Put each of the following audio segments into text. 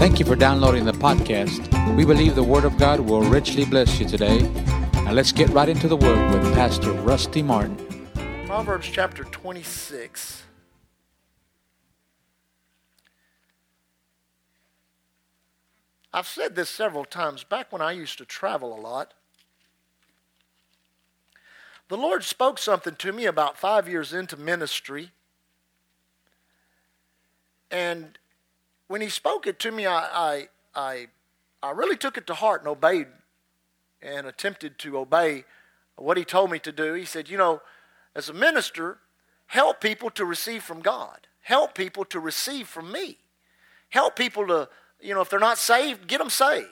Thank you for downloading the podcast. We believe the Word of God will richly bless you today. Now let's get right into the Word with Pastor Rusty Martin. Proverbs chapter 26. I've said this several times back when I used to travel a lot. The Lord spoke something to me about five years into ministry. And when He spoke it to me, I, I, I, I really took it to heart and obeyed and attempted to obey what He told me to do. He said, You know, as a minister, help people to receive from God, help people to receive from me, help people to, you know, if they're not saved, get them saved.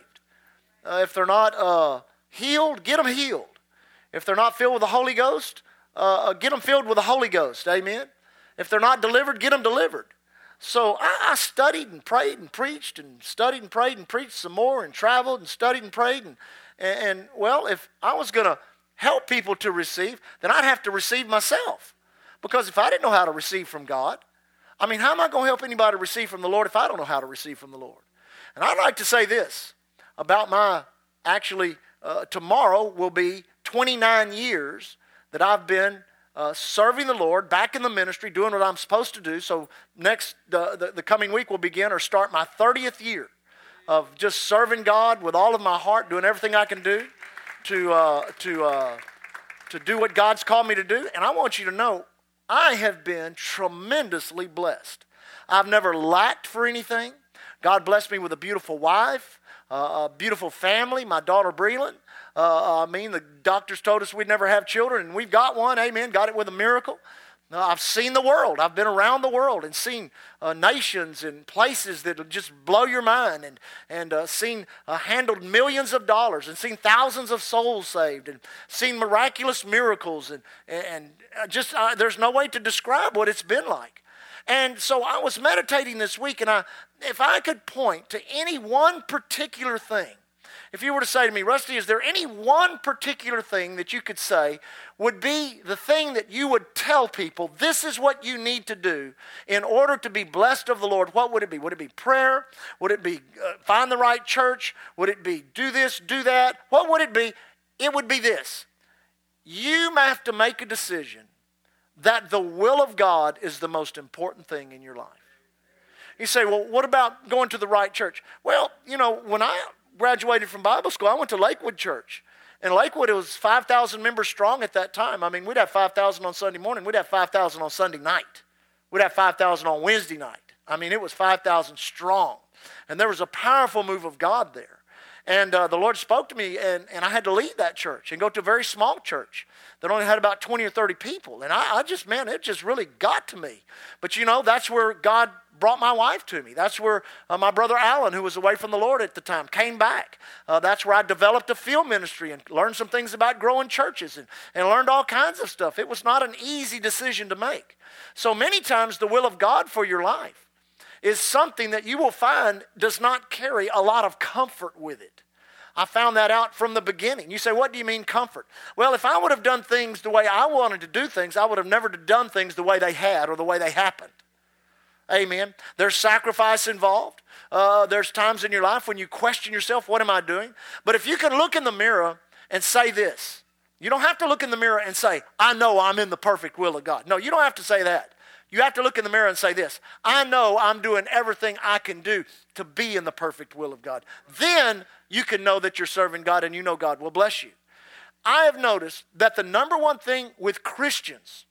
Uh, if they're not uh, healed, get them healed. If they're not filled with the Holy Ghost, uh, uh, get them filled with the Holy Ghost. Amen. If they're not delivered, get them delivered. So I, I, studied and prayed and preached and studied and prayed and preached some more and traveled and studied and prayed. And, and, and well, if I was going to help people to receive, then I'd have to receive myself. Because if I didn't know how to receive from God, I mean, how am I going to help anybody receive from the Lord if I don't know how to receive from the Lord? And I'd like to say this about my actually, uh, tomorrow will be 29 years that I've been uh, serving the Lord, back in the ministry, doing what I'm supposed to do. So next, uh, the, the coming week will begin or start my 30th year of just serving God with all of my heart, doing everything I can do to, uh, to, uh, to do what God's called me to do. And I want you to know, I have been tremendously blessed. I've never lacked for anything. God blessed me with a beautiful wife, uh, a beautiful family, my daughter Breland. Uh, I mean, the doctors told us we'd never have children, and we've got one. Amen. Got it with a miracle. Uh, I've seen the world. I've been around the world and seen uh, nations and places that just blow your mind, and and uh, seen uh, handled millions of dollars, and seen thousands of souls saved, and seen miraculous miracles, and and uh, just uh, there's no way to describe what it's been like. And so I was meditating this week, and I, if I could point to any one particular thing if you were to say to me, Rusty, is there any one particular thing that you could say would be the thing that you would tell people, this is what you need to do in order to be blessed of the Lord? What would it be? Would it be prayer? Would it be uh, find the right church? Would it be do this, do that? What would it be? It would be this. You have to make a decision that the will of God is the most important thing in your life. You say, well, what about going to the right church? Well, you know, when I graduated from Bible school, I went to Lakewood Church. And Lakewood, it was 5,000 members strong at that time. I mean, we'd have 5,000 on Sunday morning. We'd have 5,000 on Sunday night. We'd have 5,000 on Wednesday night. I mean, it was 5,000 strong. And there was a powerful move of God there. And uh, the Lord spoke to me, and, and I had to leave that church and go to a very small church that only had about 20 or 30 people. And I, I just, man, it just really got to me. But you know, that's where God brought my wife to me. That's where uh, my brother Alan, who was away from the Lord at the time, came back. Uh, that's where I developed a field ministry and learned some things about growing churches and, and learned all kinds of stuff. It was not an easy decision to make. So many times, the will of God for your life is something that you will find does not carry a lot of comfort with it. I found that out from the beginning. You say, what do you mean comfort? Well, if I would have done things the way I wanted to do things, I would have never done things the way they had or the way they happened. Amen. There's sacrifice involved. Uh, there's times in your life when you question yourself, what am I doing? But if you can look in the mirror and say this, you don't have to look in the mirror and say, I know I'm in the perfect will of God. No, you don't have to say that. You have to look in the mirror and say this I know I'm doing everything I can do to be in the perfect will of God. Then you can know that you're serving God and you know God will bless you. I have noticed that the number one thing with Christians,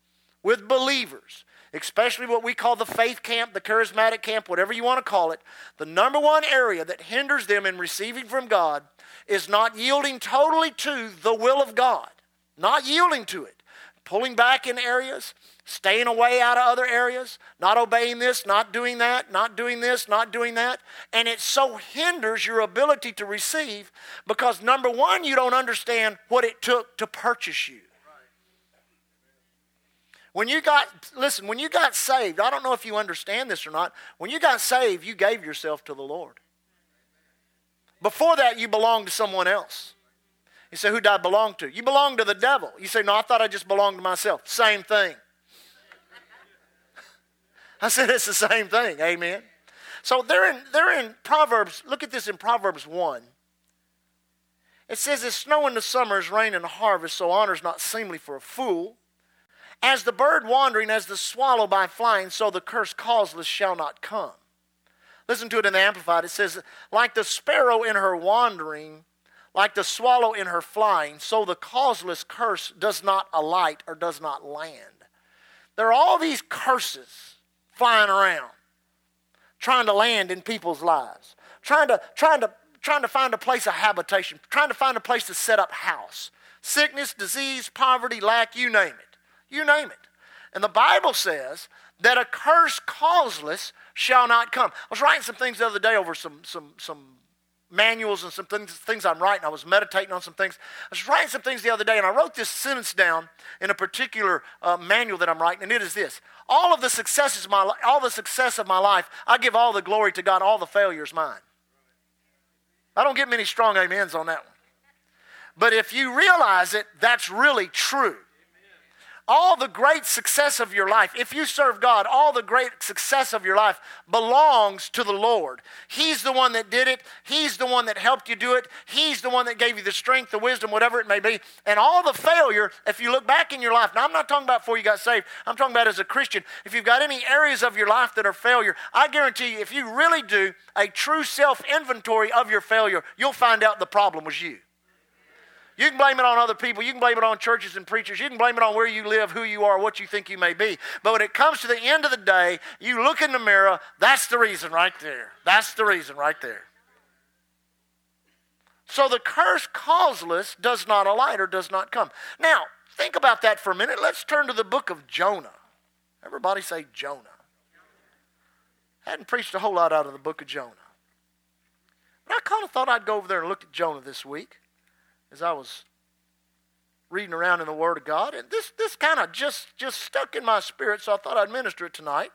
with believers, especially what we call the faith camp, the charismatic camp, whatever you want to call it, the number one area that hinders them in receiving from God is not yielding totally to the will of God, not yielding to it, pulling back in areas, staying away out of other areas, not obeying this, not doing that, not doing this, not doing that. And it so hinders your ability to receive because, number one, you don't understand what it took to purchase you. When you got, listen, when you got saved, I don't know if you understand this or not. When you got saved, you gave yourself to the Lord. Before that, you belonged to someone else. You say, Who did I belong to? You belong to the devil. You say, No, I thought I just belonged to myself. Same thing. I said, It's the same thing. Amen. So they're in, they're in Proverbs. Look at this in Proverbs 1. It says, As snow in the summer is rain in the harvest, so honor is not seemly for a fool. As the bird wandering, as the swallow by flying, so the curse causeless shall not come. Listen to it in the Amplified. It says, Like the sparrow in her wandering, like the swallow in her flying, so the causeless curse does not alight or does not land. There are all these curses flying around, trying to land in people's lives, trying to, trying to, trying to find a place of habitation, trying to find a place to set up house. Sickness, disease, poverty, lack, you name it. You name it. And the Bible says that a curse causeless shall not come. I was writing some things the other day over some, some, some manuals and some things, things I'm writing. I was meditating on some things. I was writing some things the other day, and I wrote this sentence down in a particular uh, manual that I'm writing, and it is this: All of the successes of my, all the success of my life, I give all the glory to God. All the failures mine. I don't get many strong amens on that one. But if you realize it, that's really true all the great success of your life, if you serve God, all the great success of your life belongs to the Lord. He's the one that did it. He's the one that helped you do it. He's the one that gave you the strength, the wisdom, whatever it may be. And all the failure, if you look back in your life, now I'm not talking about before you got saved, I'm talking about as a Christian. If you've got any areas of your life that are failure, I guarantee you, if you really do a true self inventory of your failure, you'll find out the problem was you. You can blame it on other people. You can blame it on churches and preachers. You can blame it on where you live, who you are, what you think you may be. But when it comes to the end of the day, you look in the mirror, that's the reason right there. That's the reason right there. So the curse causeless does not alight or does not come. Now, think about that for a minute. Let's turn to the book of Jonah. Everybody say Jonah. I hadn't preached a whole lot out of the book of Jonah. But I kind of thought I'd go over there and look at Jonah this week as I was reading around in the Word of God, and this this kind of just just stuck in my spirit, so I thought I'd minister it tonight.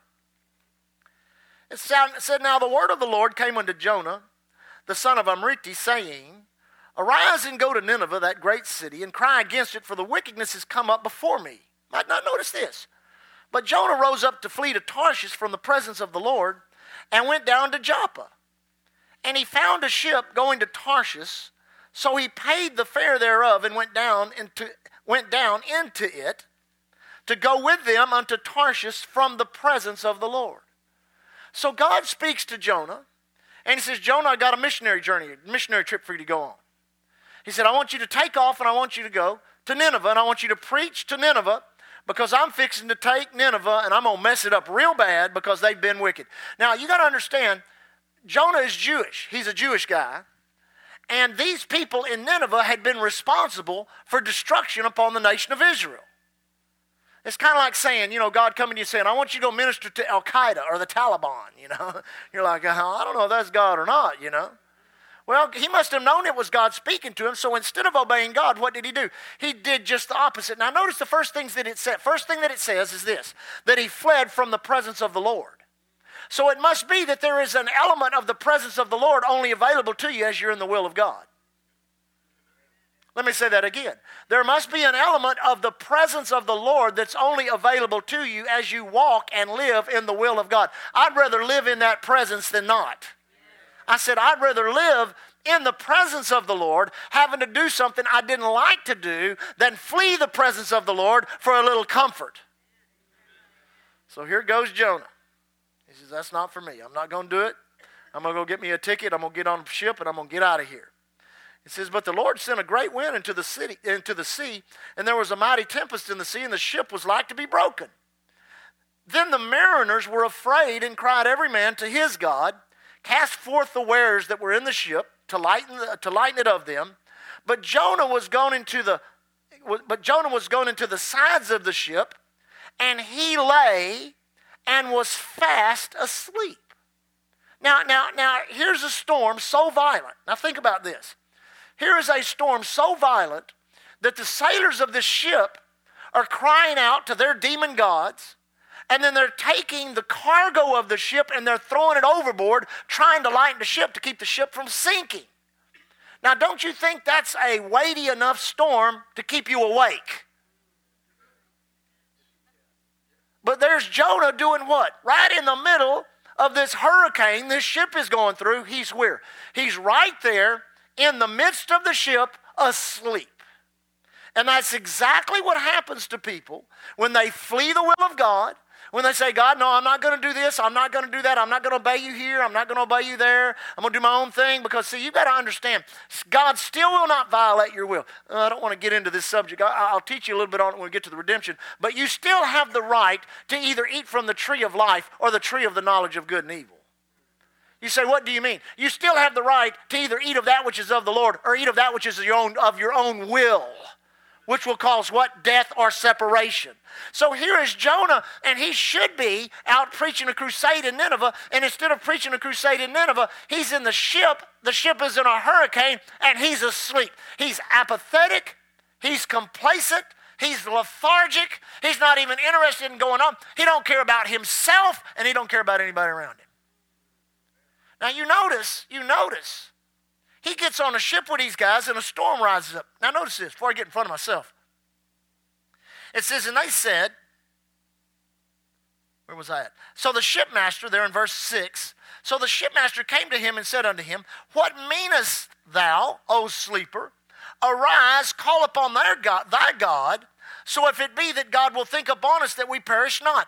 It said, "Now the word of the Lord came unto Jonah, the son of Amittai, saying." Arise and go to Nineveh, that great city, and cry against it, for the wickedness has come up before me. Might not notice this. But Jonah rose up to flee to Tarshish from the presence of the Lord and went down to Joppa. And he found a ship going to Tarshish so he paid the fare thereof and went down into, went down into it to go with them unto Tarshish from the presence of the Lord. So God speaks to Jonah and he says, Jonah, I got a missionary journey, a missionary trip for you to go on. He said, I want you to take off and I want you to go to Nineveh and I want you to preach to Nineveh because I'm fixing to take Nineveh and I'm going to mess it up real bad because they've been wicked. Now, you got to understand, Jonah is Jewish. He's a Jewish guy. And these people in Nineveh had been responsible for destruction upon the nation of Israel. It's kind of like saying, you know, God coming to you saying, I want you to go minister to Al Qaeda or the Taliban, you know. You're like, oh, I don't know if that's God or not, you know. Well, he must have known it was God speaking to him, so instead of obeying God, what did he do? He did just the opposite. Now, notice the first things that it said. First thing that it says is this that he fled from the presence of the Lord. So it must be that there is an element of the presence of the Lord only available to you as you're in the will of God. Let me say that again. There must be an element of the presence of the Lord that's only available to you as you walk and live in the will of God. I'd rather live in that presence than not. I said, I'd rather live in the presence of the Lord, having to do something I didn't like to do, than flee the presence of the Lord for a little comfort. So here goes Jonah. He says, That's not for me. I'm not going to do it. I'm going to go get me a ticket. I'm going to get on a ship and I'm going to get out of here. He says, But the Lord sent a great wind into the city, into the sea, and there was a mighty tempest in the sea, and the ship was like to be broken. Then the mariners were afraid and cried every man to his God, cast forth the wares that were in the ship to lighten, the, to lighten it of them. But Jonah was going into the but Jonah was going into the sides of the ship, and he lay and was fast asleep. Now, now, now, here's a storm so violent. Now, think about this. Here is a storm so violent that the sailors of this ship are crying out to their demon gods, and then they're taking the cargo of the ship and they're throwing it overboard, trying to lighten the ship to keep the ship from sinking. Now, don't you think that's a weighty enough storm to keep you awake? But there's Jonah doing what? Right in the middle of this hurricane this ship is going through, he's where? He's right there in the midst of the ship asleep. And that's exactly what happens to people when they flee the will of God when they say, God, no, I'm not going to do this, I'm not going to do that, I'm not going to obey you here, I'm not going to obey you there, I'm going to do my own thing. Because, see, you've got to understand, God still will not violate your will. Uh, I don't want to get into this subject. I, will teach you a little bit on it when we get to the redemption. But you still have the right to either eat from the tree of life or the tree of the knowledge of good and evil. You say, what do you mean? You still have the right to either eat of that which is of the Lord or eat of that which is your own, of your own will which will cause what? Death or separation. So here is Jonah, and he should be out preaching a crusade in Nineveh. And instead of preaching a crusade in Nineveh, he's in the ship. The ship is in a hurricane, and he's asleep. He's apathetic, he's complacent, he's lethargic, he's not even interested in going on. He don't care about himself, and he don't care about anybody around him. Now you notice, you notice he gets on a ship with these guys and a storm rises up. Now, notice this before I get in front of myself. It says, And they said, Where was I at? So the shipmaster, there in verse 6, so the shipmaster came to him and said unto him, What meanest thou, O sleeper? Arise, call upon God, thy God, so if it be that God will think upon us that we perish not.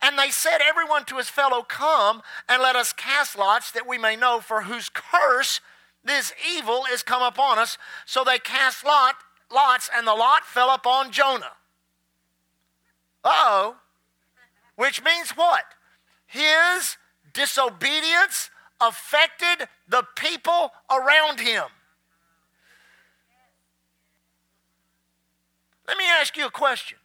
And they said, Everyone to his fellow, Come and let us cast lots that we may know for whose curse this evil is come upon us. So they cast lot, lots, and the lot fell upon Jonah. oh. Which means what? His disobedience affected the people around him. Let me ask you a question.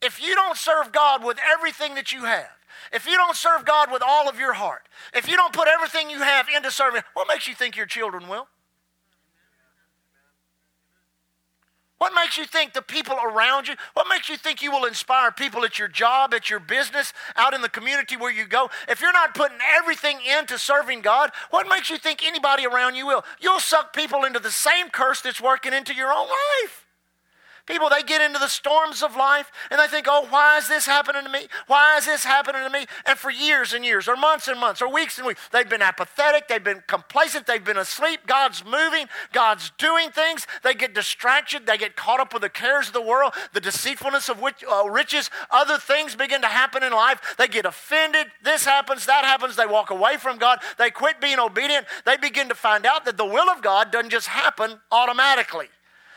If you don't serve God with everything that you have, if you don't serve God with all of your heart, if you don't put everything you have into serving, what makes you think your children will? What makes you think the people around you, what makes you think you will inspire people at your job, at your business, out in the community where you go? If you're not putting everything into serving God, what makes you think anybody around you will? You'll suck people into the same curse that's working into your own life. People, they get into the storms of life and they think, oh, why is this happening to me? Why is this happening to me? And for years and years, or months and months, or weeks and weeks, they've been apathetic, they've been complacent, they've been asleep. God's moving, God's doing things. They get distracted, they get caught up with the cares of the world, the deceitfulness of which, uh, riches. Other things begin to happen in life. They get offended. This happens, that happens. They walk away from God. They quit being obedient. They begin to find out that the will of God doesn't just happen automatically.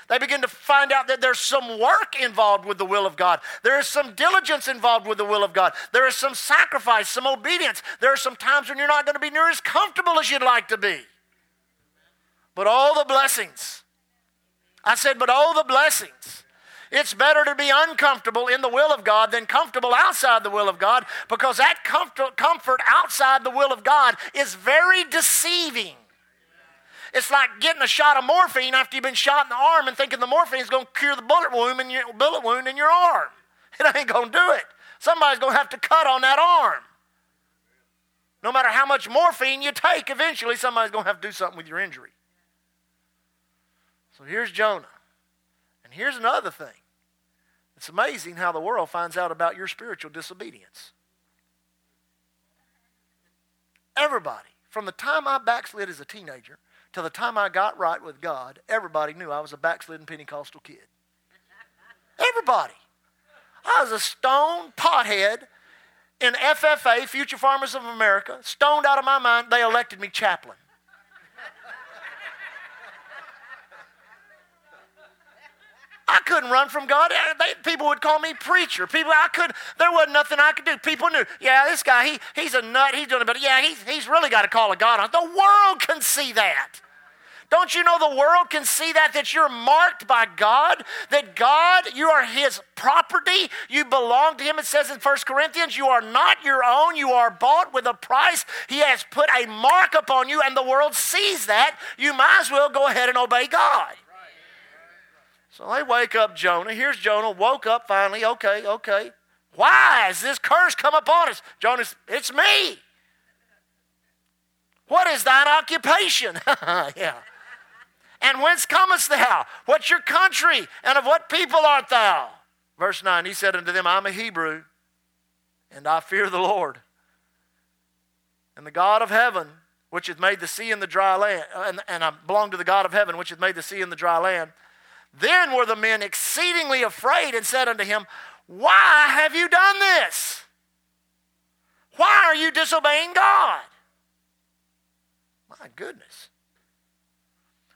They begin to find out that there's some work involved with the will of God. There is some diligence involved with the will of God. There is some sacrifice, some obedience. There are some times when you're not going to be near as comfortable as you'd like to be. But all the blessings. I said, but all the blessings. It's better to be uncomfortable in the will of God than comfortable outside the will of God because that comfort outside the will of God is very deceiving. It's like getting a shot of morphine after you've been shot in the arm and thinking the morphine is going to cure the bullet wound in your, bullet wound in your arm. It ain't going to do it. Somebody's going to have to cut on that arm. No matter how much morphine you take, eventually somebody's going to have to do something with your injury. So here's Jonah. And here's another thing. It's amazing how the world finds out about your spiritual disobedience. Everybody, from the time I backslid as a teenager till the time I got right with God, everybody knew I was a backslidden Pentecostal kid. Everybody. I was a stone pothead in FFA, Future Farmers of America, stoned out of my mind. They elected me chaplain. I couldn't run from God. Uh, they, people would call me preacher. People, I could. There wasn't nothing I could do. People knew. Yeah, this guy, he, he's a nut. He's doing it, but yeah, he's, he's really got to call a God on. The world can see that. Don't you know the world can see that, that you're marked by God? That God, you are His property. You belong to Him. It says in 1 Corinthians, you are not your own. You are bought with a price. He has put a mark upon you, and the world sees that. You might as well go ahead and obey God. So they wake up Jonah. Here's Jonah, woke up finally. Okay, okay. Why has this curse come upon us? Jonah, it's me. What is thine occupation? yeah. And whence comest thou? What's your country? And of what people art thou? Verse 9, he said unto them, I'm a Hebrew, and I fear the Lord. And the God of heaven, which hath made the sea and the dry land, and, and I belong to the God of heaven, which hath made the sea and the dry land. Then were the men exceedingly afraid and said unto him, Why have you done this? Why are you disobeying God? My goodness.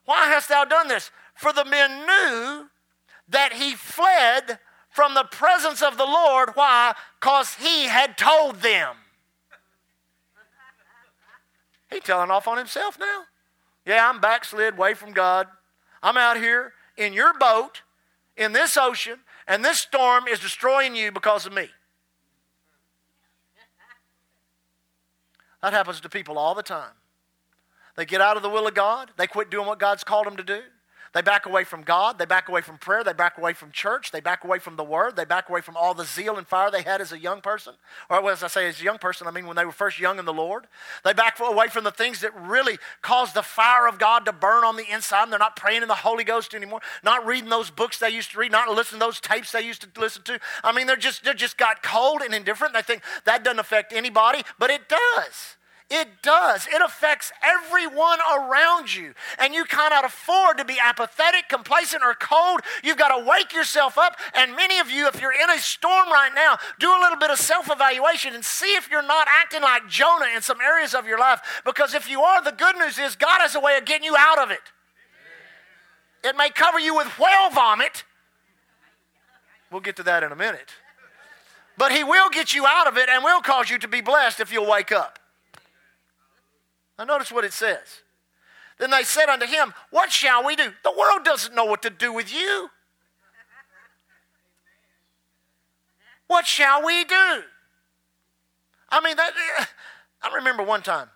Why hast thou done this? For the men knew that he fled from the presence of the Lord. Why? Because he had told them. He telling off on himself now. Yeah, I'm backslid away from God. I'm out here in your boat in this ocean, and this storm is destroying you because of me. That happens to people all the time. They get out of the will of God, they quit doing what God's called them to do. They back away from God. They back away from prayer. They back away from church. They back away from the Word. They back away from all the zeal and fire they had as a young person. Or as I say, as a young person, I mean when they were first young in the Lord. They back away from the things that really caused the fire of God to burn on the inside. And they're not praying in the Holy Ghost anymore. Not reading those books they used to read. Not listening to those tapes they used to listen to. I mean, they're just they just got cold and indifferent. They think that doesn't affect anybody, but it does. It does. It affects everyone around you. And you cannot afford to be apathetic, complacent, or cold. You've got to wake yourself up. And many of you, if you're in a storm right now, do a little bit of self evaluation and see if you're not acting like Jonah in some areas of your life. Because if you are, the good news is God has a way of getting you out of it. It may cover you with whale vomit. We'll get to that in a minute. But He will get you out of it and will cause you to be blessed if you'll wake up. Now, notice what it says. Then they said unto him, What shall we do? The world doesn't know what to do with you. What shall we do? I mean, that, I remember one time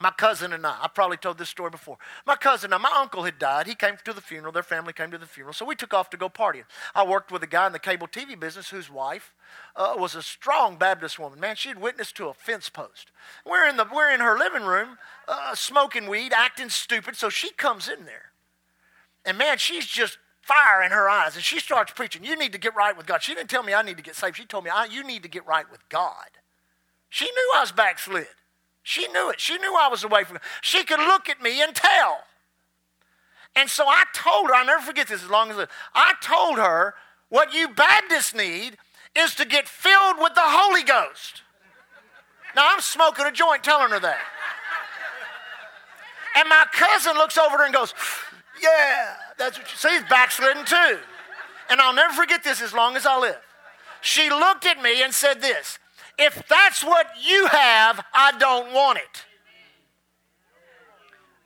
my cousin and I, I probably told this story before. My cousin and my uncle had died. He came to the funeral. Their family came to the funeral. So we took off to go partying. I worked with a guy in the cable TV business whose wife uh, was a strong Baptist woman. Man, she had witnessed to a fence post. We're in, the, we're in her living room uh, smoking weed, acting stupid. So she comes in there. And man, she's just fire in her eyes. And she starts preaching, You need to get right with God. She didn't tell me I need to get saved. She told me, I You need to get right with God. She knew I was backslid. She knew it. She knew I was away from her. She could look at me and tell. And so I told her, I'll never forget this as long as I told her, what you Baptists need is to get filled with the Holy Ghost. Now I'm smoking a joint telling her that. And my cousin looks over her and goes, Yeah, that's what you see, he's backslidden too. And I'll never forget this as long as I live. She looked at me and said this if that's what you have, I don't want it.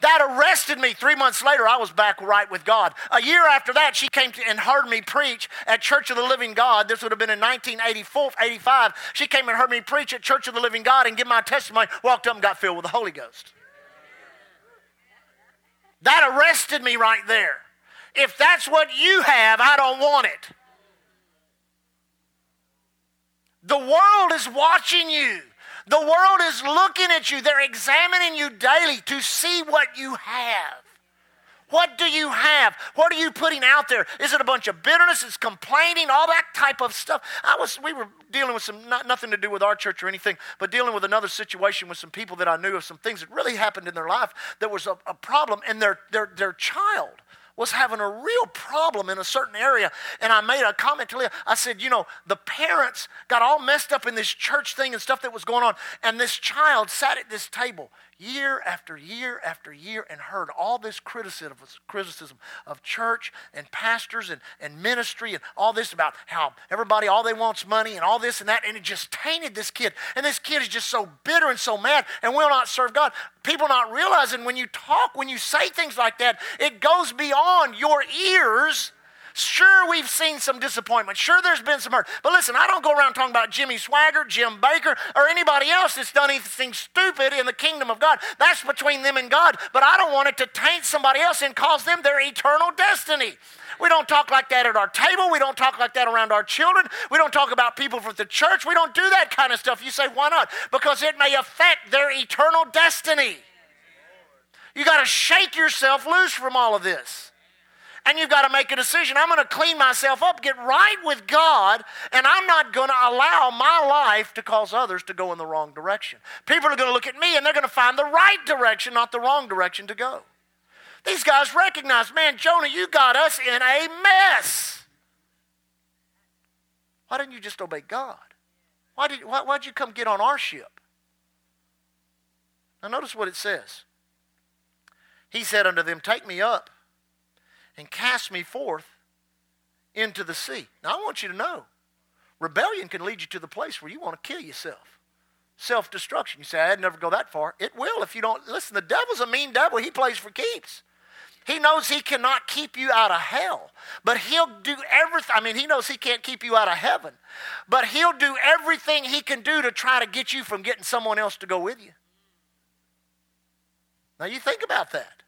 That arrested me. Three months later, I was back right with God. A year after that, she came and heard me preach at Church of the Living God. This would have been in 1984, 85. She came and heard me preach at Church of the Living God and give my testimony, walked up and got filled with the Holy Ghost. That arrested me right there. If that's what you have, I don't want it. The world is watching you. The world is looking at you. They're examining you daily to see what you have. What do you have? What are you putting out there? Is it a bunch of bitterness? Is complaining? All that type of stuff. I was. We were dealing with some not, nothing to do with our church or anything, but dealing with another situation with some people that I knew of some things that really happened in their life. There was a, a problem, and their their their child was having a real problem in a certain area. And I made a comment to Leah. I said, you know, the parents got all messed up in this church thing and stuff that was going on. And this child sat at this table year after year after year and heard all this criticism, criticism of church and pastors and, and ministry and all this about how everybody, all they want's money and all this and that. And it just tainted this kid. And this kid is just so bitter and so mad and will not serve God. People not realizing when you talk, when you say things like that, it goes beyond your ears Sure, we've seen some disappointment. Sure, there's been some hurt. But listen, I don't go around talking about Jimmy Swaggart, Jim Bakker, or anybody else that's done anything stupid in the kingdom of God. That's between them and God. But I don't want it to taint somebody else and cause them their eternal destiny. We don't talk like that at our table. We don't talk like that around our children. We don't talk about people from the church. We don't do that kind of stuff. You say, why not? Because it may affect their eternal destiny. You got to shake yourself loose from all of this. And you've got to make a decision. I'm going to clean myself up, get right with God, and I'm not going to allow my life to cause others to go in the wrong direction. People are going to look at me and they're going to find the right direction, not the wrong direction to go. These guys recognize, man, Jonah, you got us in a mess. Why didn't you just obey God? Why did why, why'd you come get on our ship? Now notice what it says. He said unto them, Take me up and cast me forth into the sea. Now, I want you to know rebellion can lead you to the place where you want to kill yourself. Self destruction. You say, I'd never go that far. It will if you don't. Listen, the devil's a mean devil. He plays for keeps. He knows he cannot keep you out of hell, but he'll do everything. I mean, he knows he can't keep you out of heaven, but he'll do everything he can do to try to get you from getting someone else to go with you. Now, you think about that.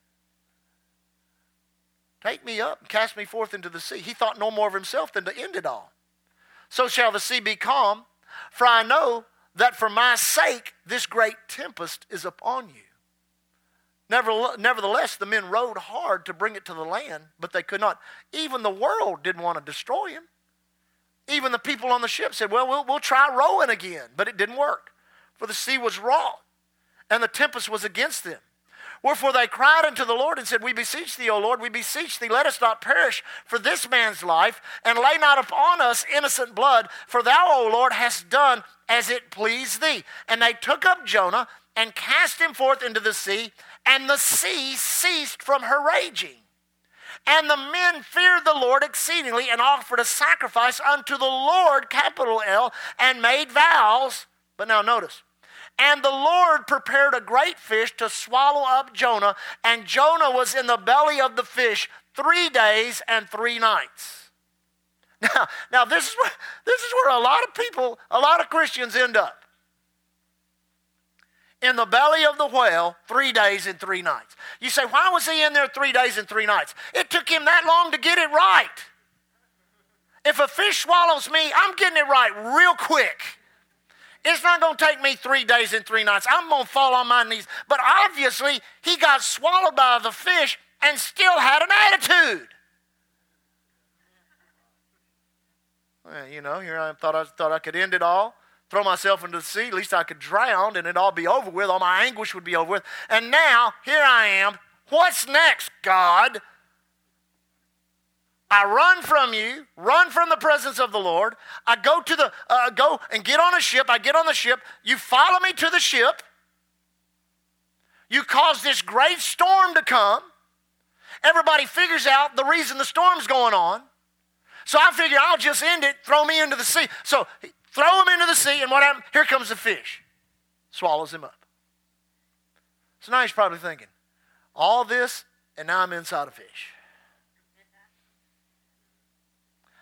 Take me up and cast me forth into the sea. He thought no more of himself than to end it all. So shall the sea be calm, for I know that for my sake this great tempest is upon you. Nevertheless, the men rowed hard to bring it to the land, but they could not. Even the world didn't want to destroy him. Even the people on the ship said, Well, we'll, we'll try rowing again. But it didn't work, for the sea was raw, and the tempest was against them. Wherefore they cried unto the Lord and said, We beseech thee, O Lord, we beseech thee, let us not perish for this man's life, and lay not upon us innocent blood, for thou, O Lord, hast done as it pleased thee. And they took up Jonah and cast him forth into the sea, and the sea ceased from her raging. And the men feared the Lord exceedingly and offered a sacrifice unto the Lord, capital L, and made vows. But now notice, and the Lord prepared a great fish to swallow up Jonah, and Jonah was in the belly of the fish three days and three nights. Now, now this is where this is where a lot of people, a lot of Christians end up. In the belly of the whale, three days and three nights. You say, why was he in there three days and three nights? It took him that long to get it right. If a fish swallows me, I'm getting it right real quick. It's not going to take me three days and three nights. I'm going to fall on my knees. But obviously, he got swallowed by the fish and still had an attitude. Well, you know, here I thought I thought I could end it all, throw myself into the sea. At least I could drown, and it'd all be over with. All my anguish would be over with. And now here I am. What's next, God? I run from you, run from the presence of the Lord. I go to the uh, go and get on a ship. I get on the ship. You follow me to the ship. You cause this great storm to come. Everybody figures out the reason the storm's going on. So I figure I'll just end it, throw me into the sea. So throw him into the sea, and what happens? Here comes the fish, swallows him up. So now he's probably thinking, all this, and now I'm inside a fish.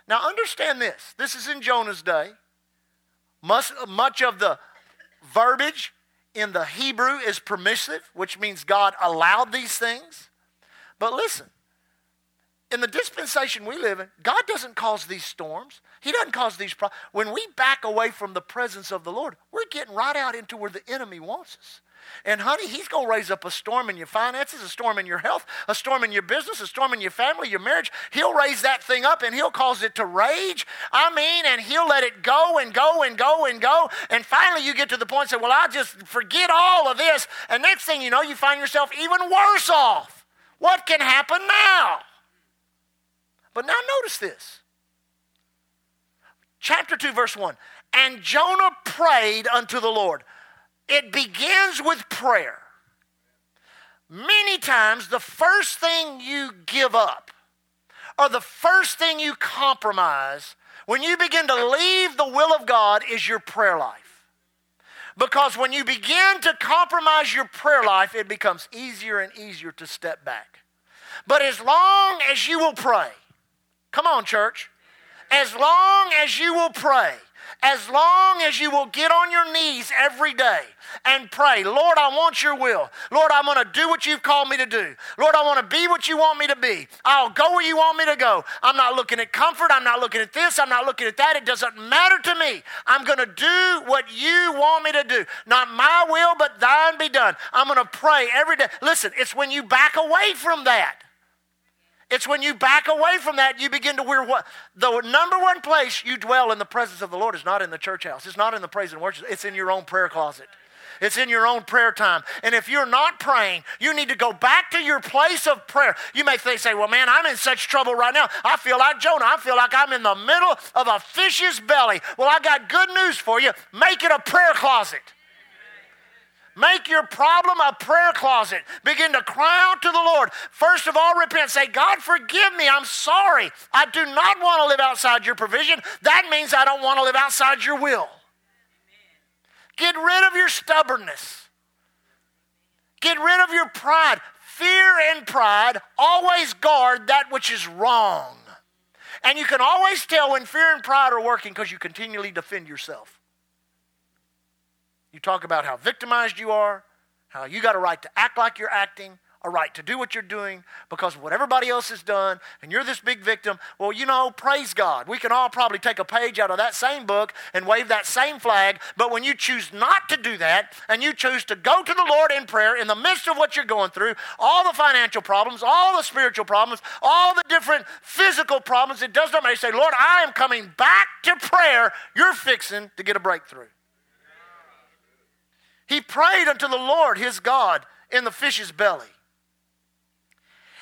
Now, understand this. This is in Jonah's day. Much, much of the verbiage in the Hebrew is permissive, which means God allowed these things. But listen, in the dispensation we live in, God doesn't cause these storms. He doesn't cause these problems. When we back away from the presence of the Lord, we're getting right out into where the enemy wants us. And honey, he's going to raise up a storm in your finances, a storm in your health, a storm in your business, a storm in your family, your marriage. He'll raise that thing up and he'll cause it to rage. I mean, and he'll let it go and go and go and go. And finally, you get to the point and say, Well, I'll just forget all of this. And next thing you know, you find yourself even worse off. What can happen now? But now notice this. Chapter 2, verse 1. And Jonah prayed unto the Lord. It begins with prayer. Many times, the first thing you give up or the first thing you compromise when you begin to leave the will of God is your prayer life. Because when you begin to compromise your prayer life, it becomes easier and easier to step back. But as long as you will pray, come on, church, as long as you will pray, as long as you will get on your knees every day and pray, Lord, I want your will. Lord, I'm going to do what you've called me to do. Lord, I want to be what you want me to be. I'll go where you want me to go. I'm not looking at comfort. I'm not looking at this. I'm not looking at that. It doesn't matter to me. I'm going to do what you want me to do. Not my will, but thine be done. I'm going to pray every day. Listen, it's when you back away from that. It's when you back away from that, you begin to wear what? The number one place you dwell in the presence of the Lord is not in the church house. It's not in the praise and worship. It's in your own prayer closet. It's in your own prayer time. And if you're not praying, you need to go back to your place of prayer. You may think, say, well, man, I'm in such trouble right now. I feel like Jonah. I feel like I'm in the middle of a fish's belly. Well, I got good news for you. Make it a prayer closet. Make your problem a prayer closet. Begin to cry out to the Lord. First of all, repent. Say, God, forgive me. I'm sorry. I do not want to live outside your provision. That means I don't want to live outside your will. Get rid of your stubbornness. Get rid of your pride. Fear and pride always guard that which is wrong. And you can always tell when fear and pride are working because you continually defend yourself. You talk about how victimized you are, how you got a right to act like you're acting, a right to do what you're doing because of what everybody else has done, and you're this big victim. Well, you know, praise God. We can all probably take a page out of that same book and wave that same flag, but when you choose not to do that and you choose to go to the Lord in prayer in the midst of what you're going through, all the financial problems, all the spiritual problems, all the different physical problems, it does not matter. You say, Lord, I am coming back to prayer. You're fixing to get a breakthrough. He prayed unto the Lord his God in the fish's belly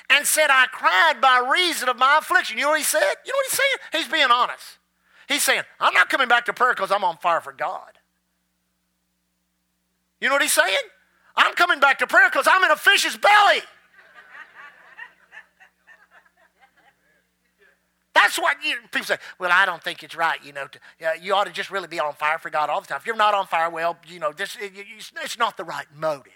and said, I cried by reason of my affliction. You know what he said? You know what he's saying? He's being honest. He's saying, I'm not coming back to prayer because I'm on fire for God. You know what he's saying? I'm coming back to prayer because I'm in a fish's belly. That's what you, people say. Well, I don't think it's right. You know, to, you ought to just really be on fire for God all the time. If you're not on fire, well, you know, this it, it's not the right motive.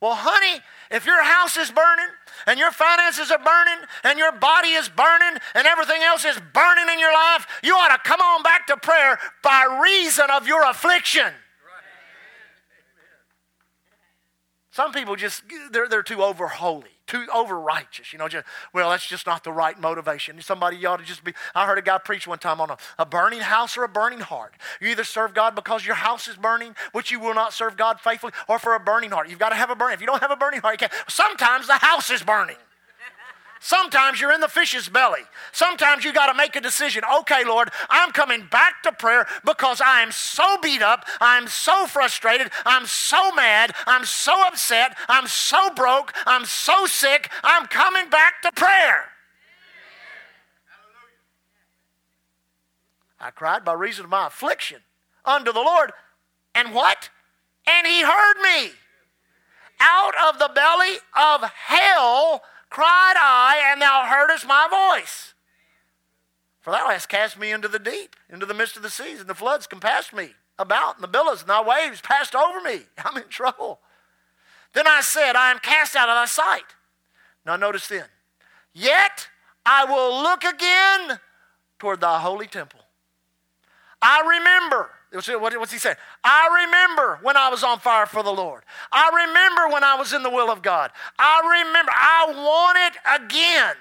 Well, honey, if your house is burning and your finances are burning and your body is burning and everything else is burning in your life, you ought to come on back to prayer by reason of your affliction. Some people just, they're, they're too over holy, too over righteous. You know, just, well, that's just not the right motivation. Somebody ought to just be. I heard a guy preach one time on a, a burning house or a burning heart. You either serve God because your house is burning, which you will not serve God faithfully, or for a burning heart. You've got to have a burning. If you don't have a burning heart, you can't. Sometimes the house is burning. Sometimes you're in the fish's belly. Sometimes you got to make a decision. Okay, Lord, I'm coming back to prayer because I am so beat up. I'm so frustrated. I'm so mad. I'm so upset. I'm so broke. I'm so sick. I'm coming back to prayer. I cried by reason of my affliction unto the Lord. And what? And he heard me. Out of the belly of hell cried I, and thou heardest my voice. For thou hast cast me into the deep, into the midst of the seas, and the floods compassed me about, and the billows and thy waves passed over me. I'm in trouble. Then I said, I am cast out of thy sight. Now notice then, yet I will look again toward thy holy temple. I remember What's he saying? I remember when I was on fire for the Lord. I remember when I was in the will of God. I remember. I want it again.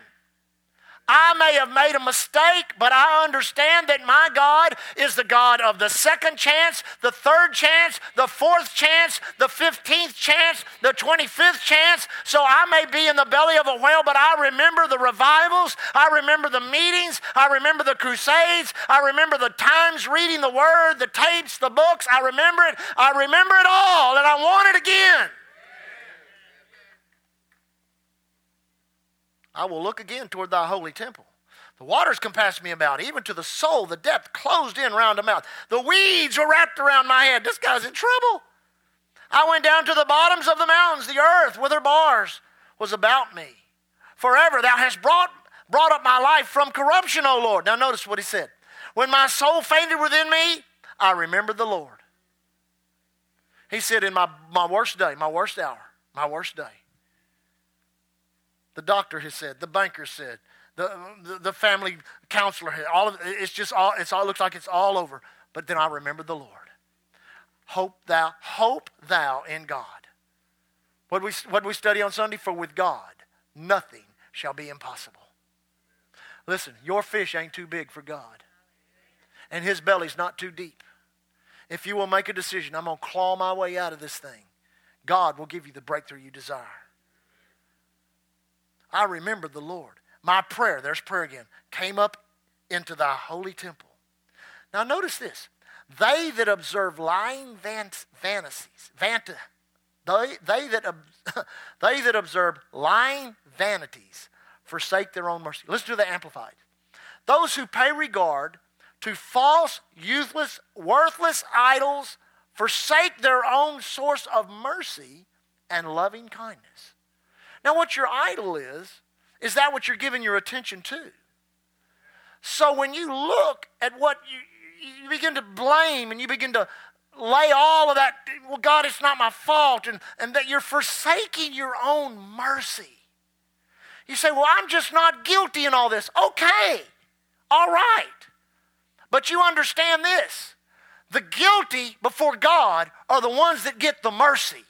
I may have made a mistake, but I understand that my God is the God of the second chance, the third chance, the fourth chance, the 15th chance, the 25th chance. So I may be in the belly of a whale, but I remember the revivals. I remember the meetings. I remember the crusades. I remember the times reading the word, the tapes, the books. I remember it. I remember it all, and I want it again. I will look again toward thy holy temple. The waters compassed me about, even to the soul, the depth closed in round about. The weeds were wrapped around my head. This guy's in trouble. I went down to the bottoms of the mountains. The earth with her bars was about me. Forever thou hast brought, brought up my life from corruption, O Lord. Now notice what he said. When my soul fainted within me, I remembered the Lord. He said, In my, my worst day, my worst hour, my worst day, the doctor has said, the banker said, the, the, the family counselor had, all of it's just all, it's all, it looks like it's all over. But then I remember the Lord. Hope thou, hope thou in God. What we, what we study on Sunday? For with God, nothing shall be impossible. Listen, your fish ain't too big for God. And his belly's not too deep. If you will make a decision, I'm going to claw my way out of this thing, God will give you the breakthrough you desire. I remember the Lord. my prayer, there's prayer again, came up into thy holy temple. Now notice this. They that observe lying van- fantasies, vanta, they, they, that, they that observe lying vanities forsake their own mercy. Listen to the Amplified. Those who pay regard to false, useless, worthless idols forsake their own source of mercy and loving kindness. Now, what your idol is, is that what you're giving your attention to? So when you look at what you, you begin to blame and you begin to lay all of that, well, God, it's not my fault, and, and that you're forsaking your own mercy. You say, well, I'm just not guilty in all this. Okay, all right. But you understand this the guilty before God are the ones that get the mercy.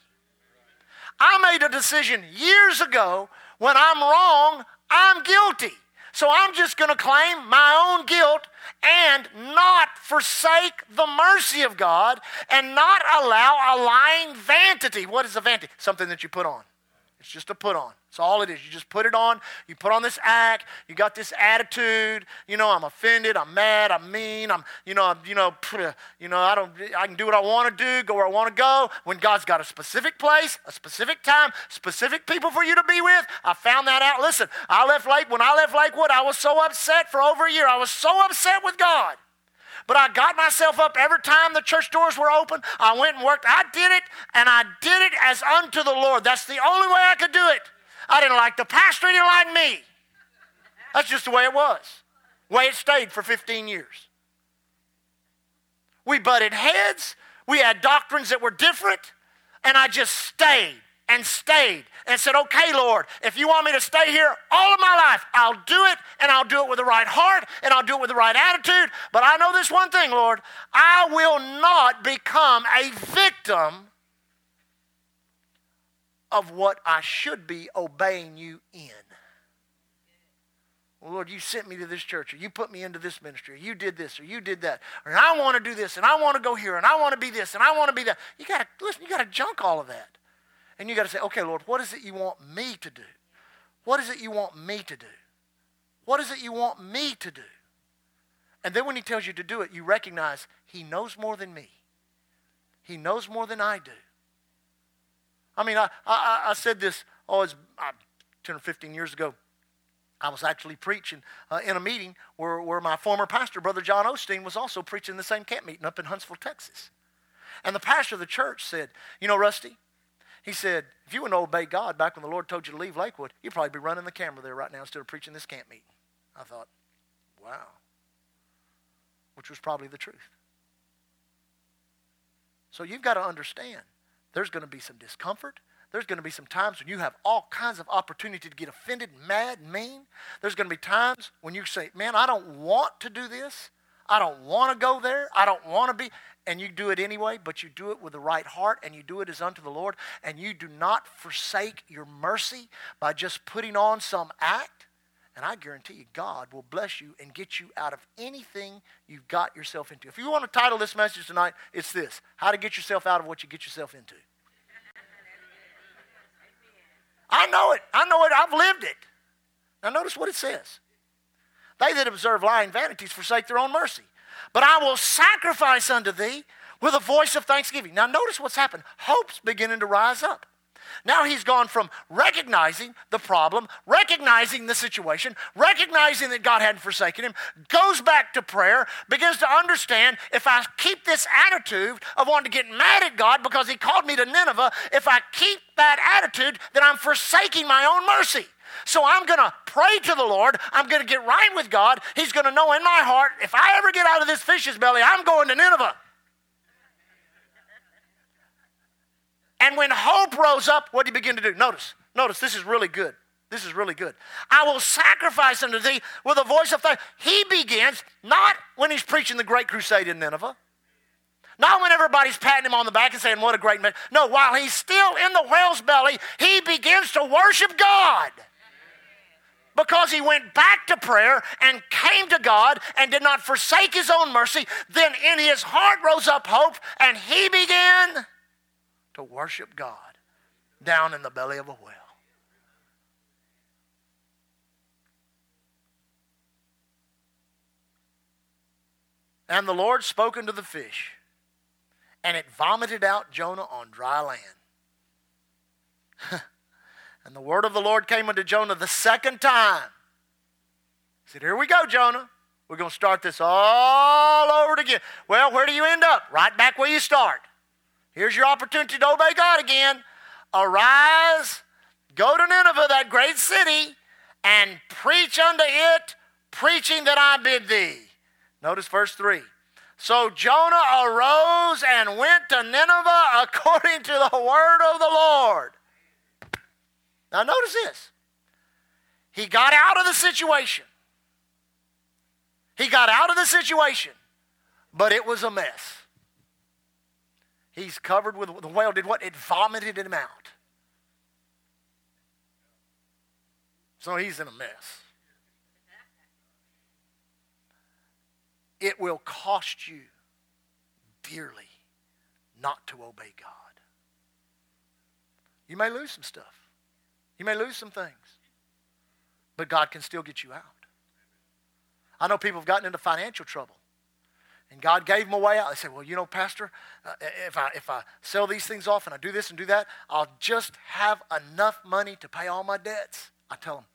I made a decision years ago when I'm wrong, I'm guilty. So I'm just going to claim my own guilt and not forsake the mercy of God and not allow a lying vanity. What is a vanity? Something that you put on. It's just a put on. It's all it is. You just put it on. You put on this act. You got this attitude. You know, I'm offended. I'm mad. I'm mean. I'm, you know, I'm, you know, you know, I don't. I can do what I want to do. Go where I want to go. When God's got a specific place, a specific time, specific people for you to be with. I found that out. Listen, I left Lake. When I left Lakewood, I was so upset for over a year. I was so upset with God. But I got myself up every time the church doors were open. I went and worked. I did it, and I did it as unto the Lord. That's the only way I could do it. I didn't like the pastor, he didn't like me. That's just the way it was. Way it stayed for 15 years. We butted heads. We had doctrines that were different, and I just stayed and stayed and said, Okay, Lord, if you want me to stay here all of my life, I'll do it and I'll do it with the right heart and I'll do it with the right attitude. But I know this one thing, Lord I will not become a victim of what I should be obeying you in. Lord, you sent me to this church, or you put me into this ministry, or you did this, or you did that, or I want to do this, and I want to go here, and I want to be this, and I want to be that. You got to listen. You got to junk all of that. And you got to say, okay, Lord, what is it you want me to do? What is it you want me to do? What is it you want me to do? And then when he tells you to do it, you recognize he knows more than me. He knows more than I do. I mean, I, I, I said this, oh, it's uh, 10 or 15 years ago. I was actually preaching uh, in a meeting where, where my former pastor, Brother John Osteen, was also preaching the same camp meeting up in Huntsville, Texas. And the pastor of the church said, You know, Rusty, he said, if you wouldn't obey God back when the Lord told you to leave Lakewood, you'd probably be running the camera there right now instead of preaching this camp meeting. I thought, wow. Which was probably the truth. So you've got to understand there's going to be some discomfort. There's going to be some times when you have all kinds of opportunity to get offended, mad, mean. There's going to be times when you say, man, I don't want to do this. I don't want to go there. I don't want to be and you do it anyway, but you do it with the right heart and you do it as unto the Lord, and you do not forsake your mercy by just putting on some act, and I guarantee you, God will bless you and get you out of anything you've got yourself into. If you want to title this message tonight, it's this How to Get Yourself Out of What You Get Yourself Into. I know it. I know it. I've lived it. Now, notice what it says. They that observe lying vanities forsake their own mercy but I will sacrifice unto thee with a voice of thanksgiving. Now, notice what's happened. Hope's beginning to rise up. Now he's gone from recognizing the problem, recognizing the situation, recognizing that God hadn't forsaken him, goes back to prayer, begins to understand if I keep this attitude of wanting to get mad at God because he called me to Nineveh, if I keep that attitude, then I'm forsaking my own mercy. So I'm going to pray to the Lord. I'm going to get right with God. He's going to know in my heart if I ever get out of this fish's belly, I'm going to Nineveh. And when hope rose up, what did he begin to do? Notice, notice, this is really good. This is really good. I will sacrifice unto thee with a voice of thanks. He begins not when he's preaching the great crusade in Nineveh. Not when everybody's patting him on the back and saying, What a great man. No, while he's still in the whale's belly, he begins to worship God because he went back to prayer and came to God and did not forsake his own mercy, then in his heart rose up hope and he began to worship God down in the belly of a well. And the Lord spoke unto the fish, and it vomited out Jonah on dry land. and the word of the Lord came unto Jonah the second time. He said, Here we go, Jonah. We're going to start this all over again. Well, where do you end up? Right back where you start. Here's your opportunity to obey God again. Arise, go to Nineveh, that great city, and preach unto it, preaching that I bid thee. Notice verse 3. So Jonah arose and went to Nineveh according to the word of the Lord. Now, notice this. He got out of the situation. He got out of the situation, but it was a mess. He's covered with the whale did what? It vomited him out. So he's in a mess. It will cost you dearly not to obey God. You may lose some stuff. You may lose some things. But God can still get you out. I know people have gotten into financial trouble. And God gave them a way out. They said, well, you know, Pastor, uh, if, I, if I sell these things off and I do this and do that, I'll just have enough money to pay all my debts. I tell them,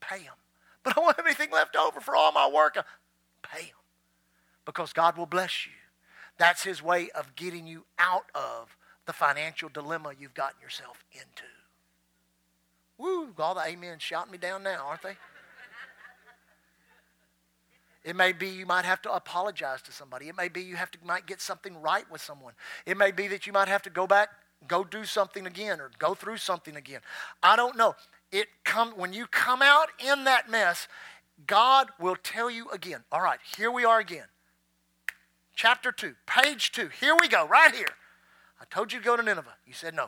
pay them. But I won't have anything left over for all my work. Pay them because God will bless you. That's His way of getting you out of the financial dilemma you've gotten yourself into. Woo, all the amens shouting me down now, aren't they? It may be you might have to apologize to somebody. It may be you have to might get something right with someone. It may be that you might have to go back, go do something again, or go through something again. I don't know. It come when you come out in that mess, God will tell you again. All right, here we are again chapter 2, page 2. Here we go, right here. I told you to go to Nineveh. You said no.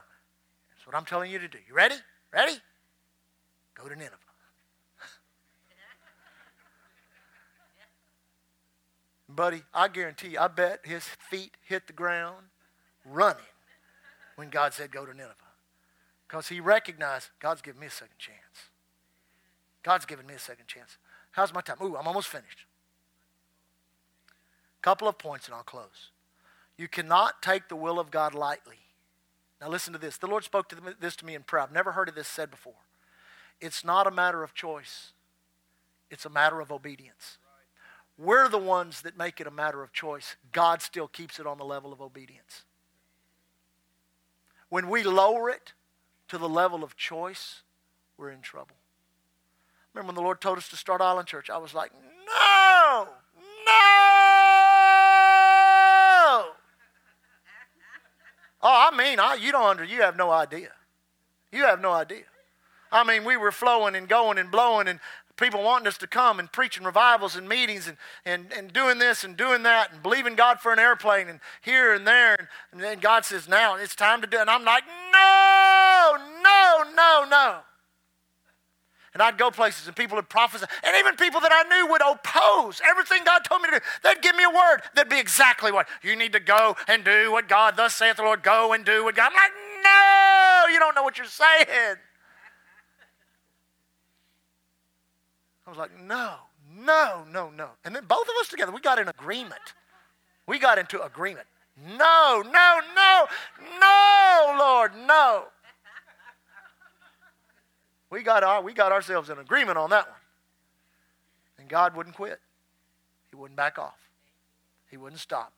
That's what I'm telling you to do. You ready? Ready? Go to Nineveh. Buddy, I guarantee you, I bet his feet hit the ground running when God said go to Nineveh. Because he recognized God's given me a second chance. God's given me a second chance. How's my time? Ooh, I'm almost finished. Couple of points and I'll close. You cannot take the will of God lightly. Now listen to this. The Lord spoke to this to me in prayer. I've never heard of this said before. It's not a matter of choice. It's a matter of obedience. We're the ones that make it a matter of choice. God still keeps it on the level of obedience. When we lower it to the level of choice, we're in trouble. Remember when the Lord told us to start Island Church? I was like, no, no. Oh, I mean, I, you don't under, you have no idea. You have no idea. I mean, we were flowing and going and blowing, and people wanting us to come and preaching revivals and meetings and, and, and doing this and doing that and believing God for an airplane and here and there. And, and then God says, now it's time to do it. And I'm like, no, no, no, no. And I'd go places and people would prophesy. And even people that I knew would oppose everything God told me to do. They'd give me a word that'd be exactly what you need to go and do what God, thus saith the Lord, go and do what God. I'm like, no, you don't know what you're saying. I was like, no, no, no, no. And then both of us together, we got in agreement. We got into agreement. No, no, no, no, Lord, no. We got, our, we got ourselves in agreement on that one. And God wouldn't quit. He wouldn't back off. He wouldn't stop.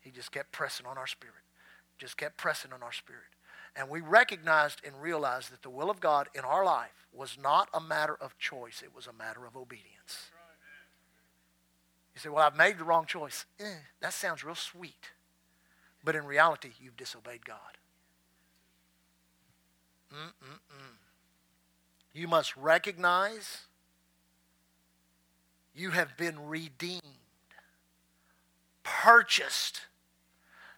He just kept pressing on our spirit. Just kept pressing on our spirit. And we recognized and realized that the will of God in our life was not a matter of choice, it was a matter of obedience. You say, Well, I've made the wrong choice. Eh, that sounds real sweet. But in reality, you've disobeyed God. Mm-mm-mm. You must recognize you have been redeemed, purchased,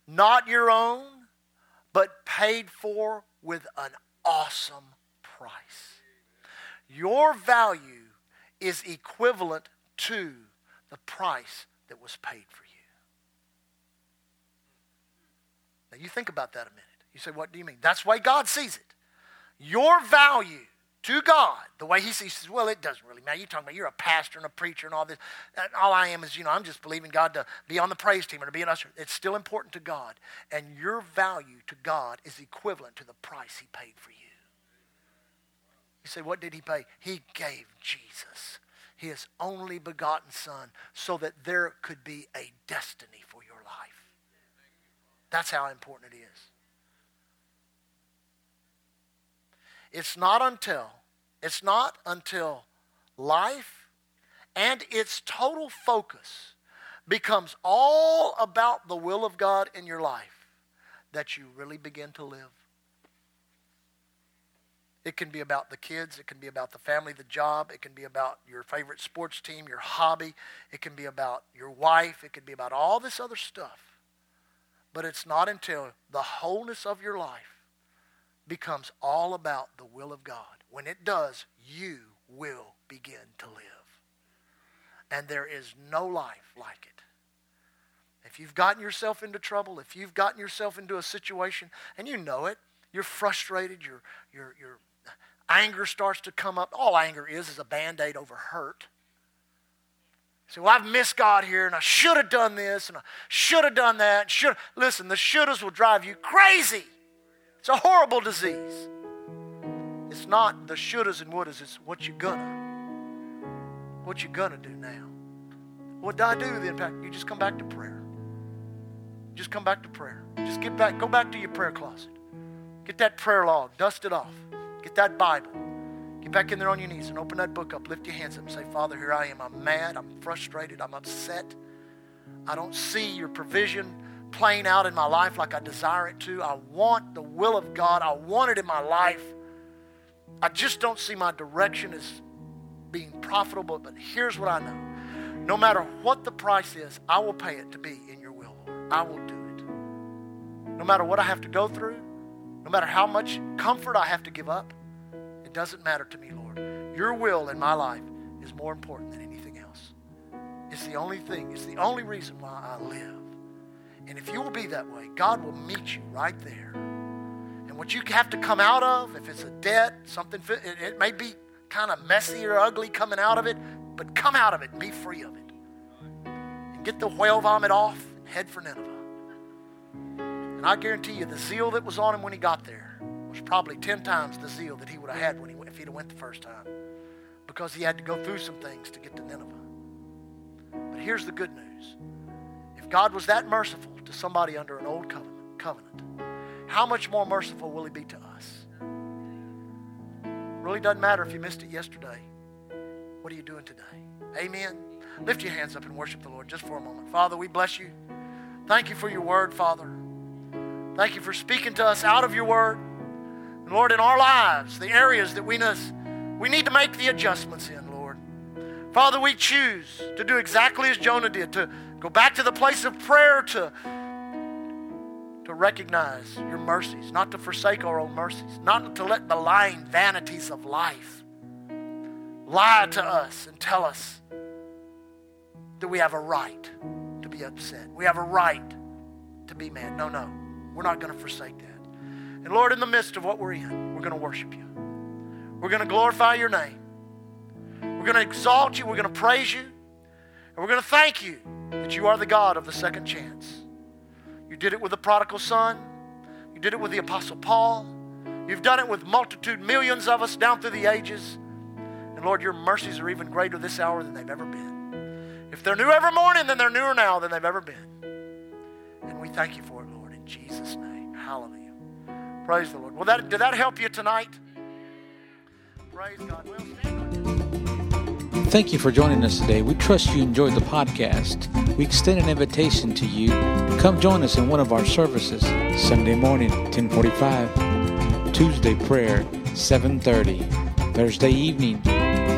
not your own, but paid for with an awesome price. Your value is equivalent to the price that was paid for you. Now, you think about that a minute. You say, What do you mean? That's the way God sees it. Your value to God, the way he says, well, it doesn't really matter. You're talking about you're a pastor and a preacher and all this. And all I am is, you know, I'm just believing God to be on the praise team or to be an usher. It's still important to God. And your value to God is equivalent to the price he paid for you. You say, what did he pay? He gave Jesus, his only begotten son, so that there could be a destiny for your life. That's how important it is. It's not until, it's not until life and its total focus becomes all about the will of God in your life that you really begin to live. It can be about the kids. It can be about the family, the job. It can be about your favorite sports team, your hobby. It can be about your wife. It can be about all this other stuff. But it's not until the wholeness of your life becomes all about the will of God. When it does, you will begin to live. And there is no life like it. If you've gotten yourself into trouble, if you've gotten yourself into a situation and you know it, you're frustrated, you're, you're, you're anger starts to come up. All anger is is a band aid over hurt. So, well, I've missed God here, and I should have done this, and I should have done that. Should listen, the shouldas will drive you crazy. It's a horrible disease. It's not the shouldas and wouldas, it's what you gonna. What you gonna do now. What do I do then? You just come back to prayer. Just come back to prayer. Just get back, go back to your prayer closet. Get that prayer log, dust it off. Get that Bible. Get back in there on your knees and open that book up. Lift your hands up and say, Father, here I am. I'm mad. I'm frustrated. I'm upset. I don't see your provision playing out in my life like I desire it to. I want the will of God. I want it in my life. I just don't see my direction as being profitable. But here's what I know no matter what the price is, I will pay it to be in your will, Lord. I will do it. No matter what I have to go through, no matter how much comfort I have to give up, it doesn't matter to me, Lord. Your will in my life is more important than anything else. It's the only thing, it's the only reason why I live. And if you will be that way, God will meet you right there. And what you have to come out of, if it's a debt, something, it may be kind of messy or ugly coming out of it, but come out of it and be free of it. And get the whale vomit off and head for Nineveh. And I guarantee you, the zeal that was on him when he got there was probably 10 times the zeal that he would have had when he, if he'd have went the first time. Because he had to go through some things to get to Nineveh. But here's the good news. God was that merciful to somebody under an old covenant, how much more merciful will he be to us? Really doesn't matter if you missed it yesterday. What are you doing today? Amen. Lift your hands up and worship the Lord just for a moment. Father, we bless you. Thank you for your word, Father. Thank you for speaking to us out of your word. Lord, in our lives, the areas that we, we need to make the adjustments in, Lord. Father, we choose to do exactly as Jonah did, to go back to the place of prayer, to, to recognize your mercies, not to forsake our own mercies, not to let the lying vanities of life lie to us and tell us that we have a right to be upset. We have a right to be mad. No, no. We're not going to forsake that. And Lord, in the midst of what we're in, we're going to worship you. We're going to glorify your name. We're going to exalt you. We're going to praise you. And we're going to thank you that you are the God of the second chance. You did it with the prodigal son. You did it with the apostle Paul. You've done it with multitude, millions of us down through the ages. And Lord, your mercies are even greater this hour than they've ever been. If they're new every morning, then they're newer now than they've ever been. And we thank you for it, Lord. In Jesus' name. Hallelujah. Praise the Lord. Well, that, did that help you tonight? Praise God. Thank you for joining us today. We trust you enjoyed the podcast. We extend an invitation to you to come join us in one of our services. Sunday morning, 1045. Tuesday prayer, 730. Thursday evening,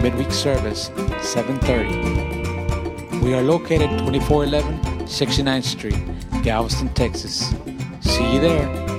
midweek service, 730. We are located 2411 69th Street, Galveston, Texas. See you there.